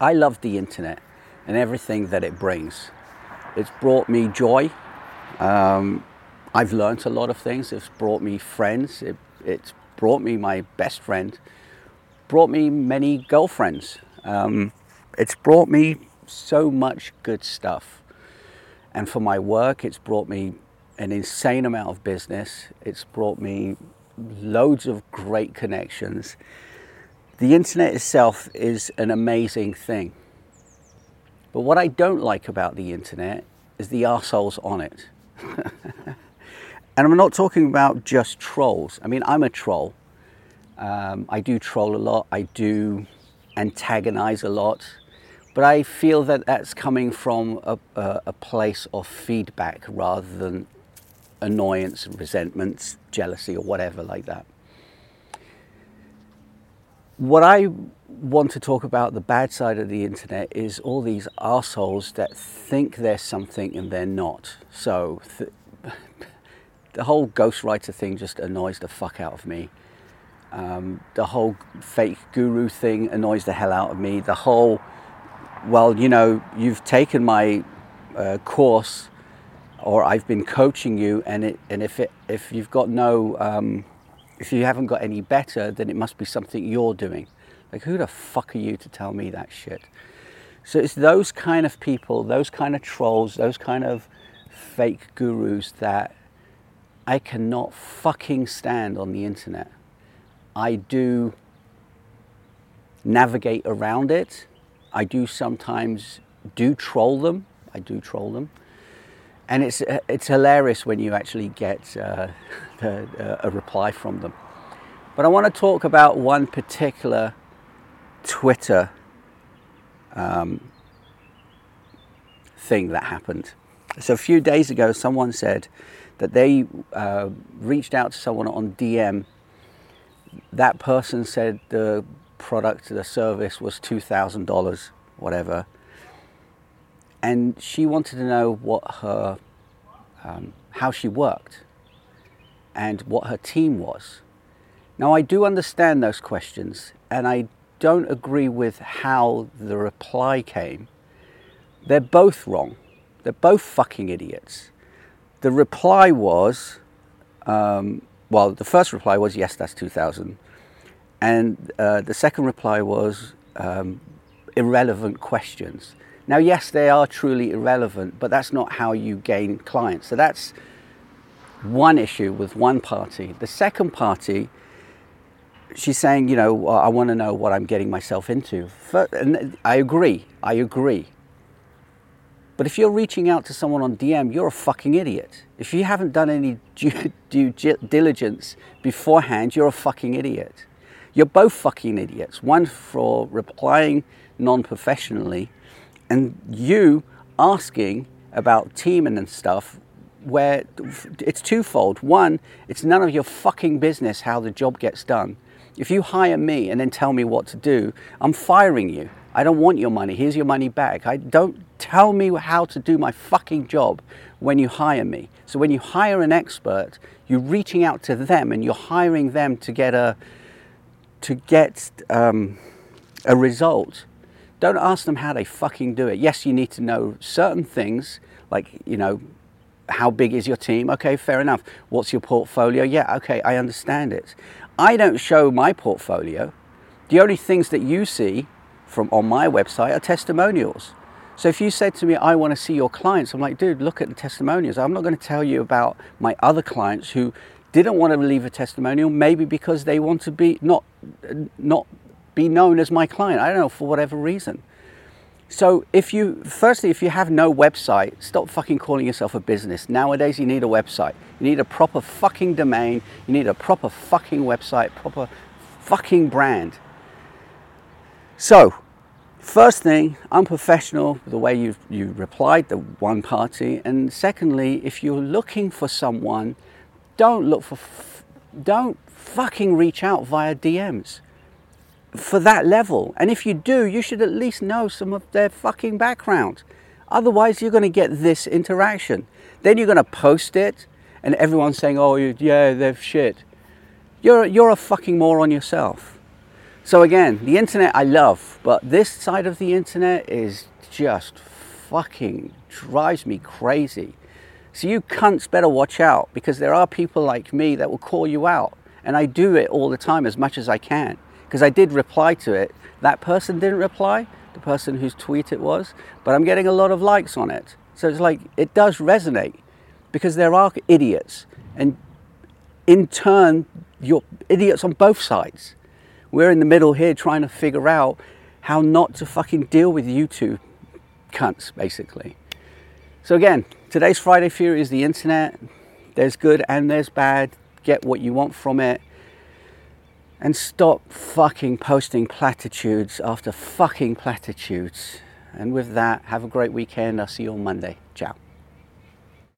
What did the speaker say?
I love the internet and everything that it brings. It's brought me joy. Um, I've learned a lot of things. It's brought me friends. It, it's brought me my best friend. Brought me many girlfriends. Um, it's brought me so much good stuff. And for my work, it's brought me an insane amount of business. It's brought me loads of great connections. The internet itself is an amazing thing. But what I don't like about the internet is the assholes on it. and I'm not talking about just trolls. I mean, I'm a troll. Um, I do troll a lot. I do antagonize a lot. But I feel that that's coming from a, a, a place of feedback rather than annoyance, resentment, jealousy, or whatever like that. What I want to talk about the bad side of the internet is all these assholes that think they're something and they're not. So th- the whole ghostwriter thing just annoys the fuck out of me. Um, the whole fake guru thing annoys the hell out of me. The whole, well, you know, you've taken my uh, course or I've been coaching you, and it, and if it, if you've got no, um, if you haven't got any better, then it must be something you're doing. Like, who the fuck are you to tell me that shit? So it's those kind of people, those kind of trolls, those kind of fake gurus that I cannot fucking stand on the internet. I do navigate around it. I do sometimes do troll them. I do troll them and it's it's hilarious when you actually get uh, the, uh, a reply from them. But I want to talk about one particular Twitter um, thing that happened. So a few days ago, someone said that they uh, reached out to someone on DM. That person said the product, the service was two thousand dollars, whatever and she wanted to know what her, um, how she worked and what her team was. Now, I do understand those questions, and I don't agree with how the reply came. They're both wrong. They're both fucking idiots. The reply was, um, well, the first reply was, yes, that's 2000. And uh, the second reply was, um, irrelevant questions. Now, yes, they are truly irrelevant, but that's not how you gain clients. So that's one issue with one party. The second party, she's saying, you know, I want to know what I'm getting myself into. And I agree, I agree. But if you're reaching out to someone on DM, you're a fucking idiot. If you haven't done any due, due diligence beforehand, you're a fucking idiot. You're both fucking idiots. One for replying non professionally, and you asking about teaming and stuff where it's twofold. One, it's none of your fucking business how the job gets done. If you hire me and then tell me what to do, I'm firing you. I don't want your money. Here's your money back. I don't tell me how to do my fucking job when you hire me. So when you hire an expert, you're reaching out to them and you're hiring them to get a to get um, a result don't ask them how they fucking do it. Yes, you need to know certain things, like, you know, how big is your team? Okay, fair enough. What's your portfolio? Yeah, okay, I understand it. I don't show my portfolio. The only things that you see from on my website are testimonials. So if you said to me, I want to see your clients, I'm like, dude, look at the testimonials. I'm not going to tell you about my other clients who didn't want to leave a testimonial, maybe because they want to be not not be known as my client. I don't know, for whatever reason. So if you, firstly, if you have no website, stop fucking calling yourself a business. Nowadays you need a website. You need a proper fucking domain. You need a proper fucking website, proper fucking brand. So, first thing, unprofessional, the way you you replied, the one party. And secondly, if you're looking for someone, don't look for, don't fucking reach out via DMs for that level. And if you do, you should at least know some of their fucking background. Otherwise, you're going to get this interaction. Then you're going to post it, and everyone's saying, oh, yeah, they're shit. You're, you're a fucking moron yourself. So again, the internet I love, but this side of the internet is just fucking drives me crazy. So you cunts better watch out because there are people like me that will call you out. And I do it all the time as much as I can because I did reply to it. That person didn't reply, the person whose tweet it was, but I'm getting a lot of likes on it. So it's like it does resonate because there are idiots. And in turn, you're idiots on both sides. We're in the middle here trying to figure out how not to fucking deal with you two cunts, basically. So again, today's Friday Fury is the internet. There's good and there's bad. Get what you want from it. And stop fucking posting platitudes after fucking platitudes. And with that, have a great weekend. I'll see you on Monday. Ciao.